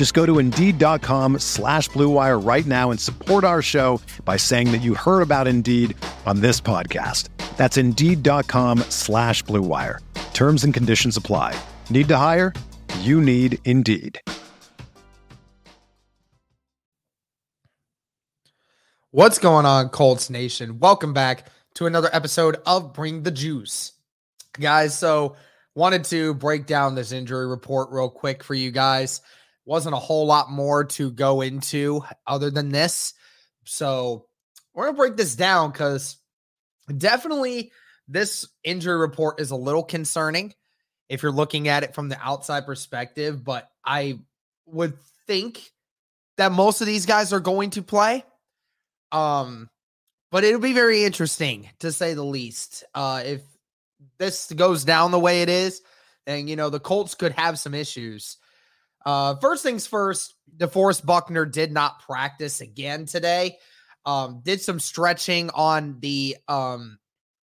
Just go to Indeed.com slash BlueWire right now and support our show by saying that you heard about Indeed on this podcast. That's Indeed.com slash BlueWire. Terms and conditions apply. Need to hire? You need Indeed. What's going on, Colts Nation? Welcome back to another episode of Bring the Juice. Guys, so wanted to break down this injury report real quick for you guys. Wasn't a whole lot more to go into other than this. So we're going to break this down because definitely this injury report is a little concerning if you're looking at it from the outside perspective. But I would think that most of these guys are going to play. Um, but it'll be very interesting to say the least. Uh, if this goes down the way it is, then you know the Colts could have some issues. Uh, first things first, DeForest Buckner did not practice again today. Um, did some stretching on the um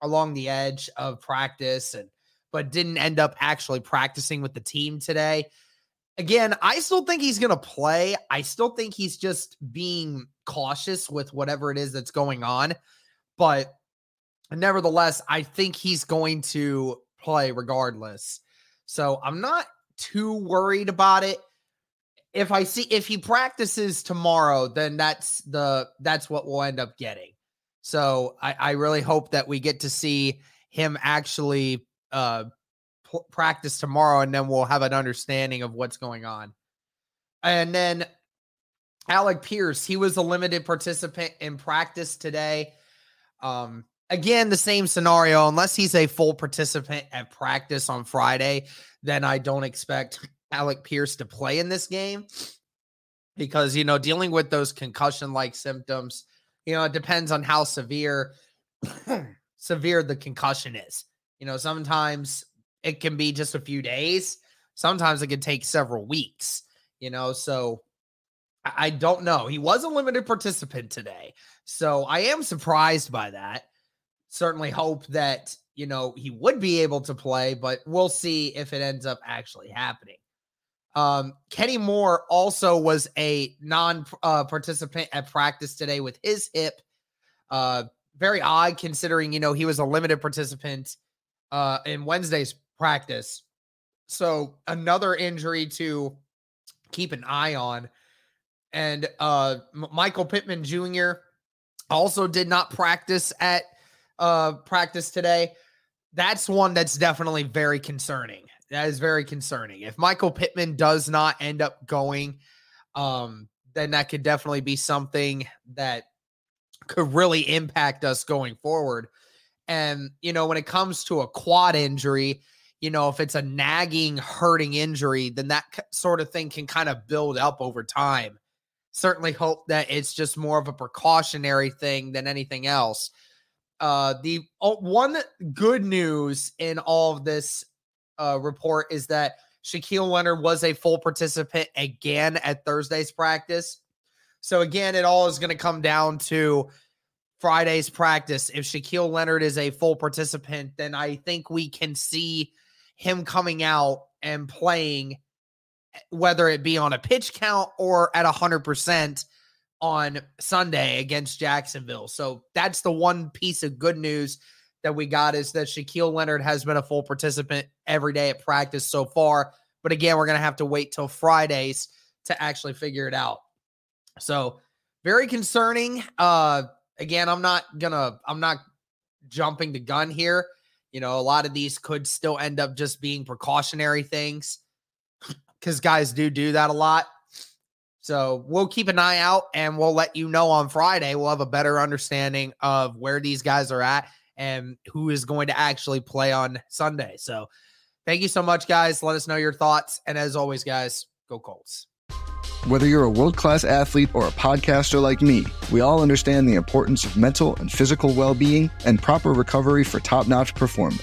along the edge of practice and but didn't end up actually practicing with the team today. Again, I still think he's going to play. I still think he's just being cautious with whatever it is that's going on. But nevertheless, I think he's going to play regardless. So I'm not too worried about it. If I see if he practices tomorrow, then that's the that's what we'll end up getting. So I, I really hope that we get to see him actually uh p- practice tomorrow and then we'll have an understanding of what's going on. And then Alec Pierce, he was a limited participant in practice today. Um, again, the same scenario. Unless he's a full participant at practice on Friday, then I don't expect Alec Pierce to play in this game because, you know, dealing with those concussion like symptoms, you know, it depends on how severe severe the concussion is. You know, sometimes it can be just a few days, sometimes it can take several weeks, you know, so I don't know. He was a limited participant today. So I am surprised by that. Certainly hope that, you know, he would be able to play, but we'll see if it ends up actually happening. Um, Kenny Moore also was a non uh, participant at practice today with his hip. Uh, very odd considering, you know, he was a limited participant uh, in Wednesday's practice. So another injury to keep an eye on. And uh, M- Michael Pittman Jr. also did not practice at uh, practice today. That's one that's definitely very concerning. That is very concerning. If Michael Pittman does not end up going, um, then that could definitely be something that could really impact us going forward. And, you know, when it comes to a quad injury, you know, if it's a nagging, hurting injury, then that sort of thing can kind of build up over time certainly hope that it's just more of a precautionary thing than anything else. Uh, the oh, one good news in all of this uh, report is that Shaquille Leonard was a full participant again at Thursday's practice. So again, it all is going to come down to Friday's practice. If Shaquille Leonard is a full participant, then I think we can see him coming out and playing whether it be on a pitch count or at 100% on Sunday against Jacksonville. So that's the one piece of good news that we got is that Shaquille Leonard has been a full participant every day at practice so far. But again, we're going to have to wait till Fridays to actually figure it out. So very concerning. Uh again, I'm not gonna I'm not jumping the gun here. You know, a lot of these could still end up just being precautionary things because guys do do that a lot. So we'll keep an eye out and we'll let you know on Friday. We'll have a better understanding of where these guys are at and who is going to actually play on Sunday. So thank you so much, guys. Let us know your thoughts. And as always, guys, go Colts. Whether you're a world class athlete or a podcaster like me, we all understand the importance of mental and physical well being and proper recovery for top notch performance.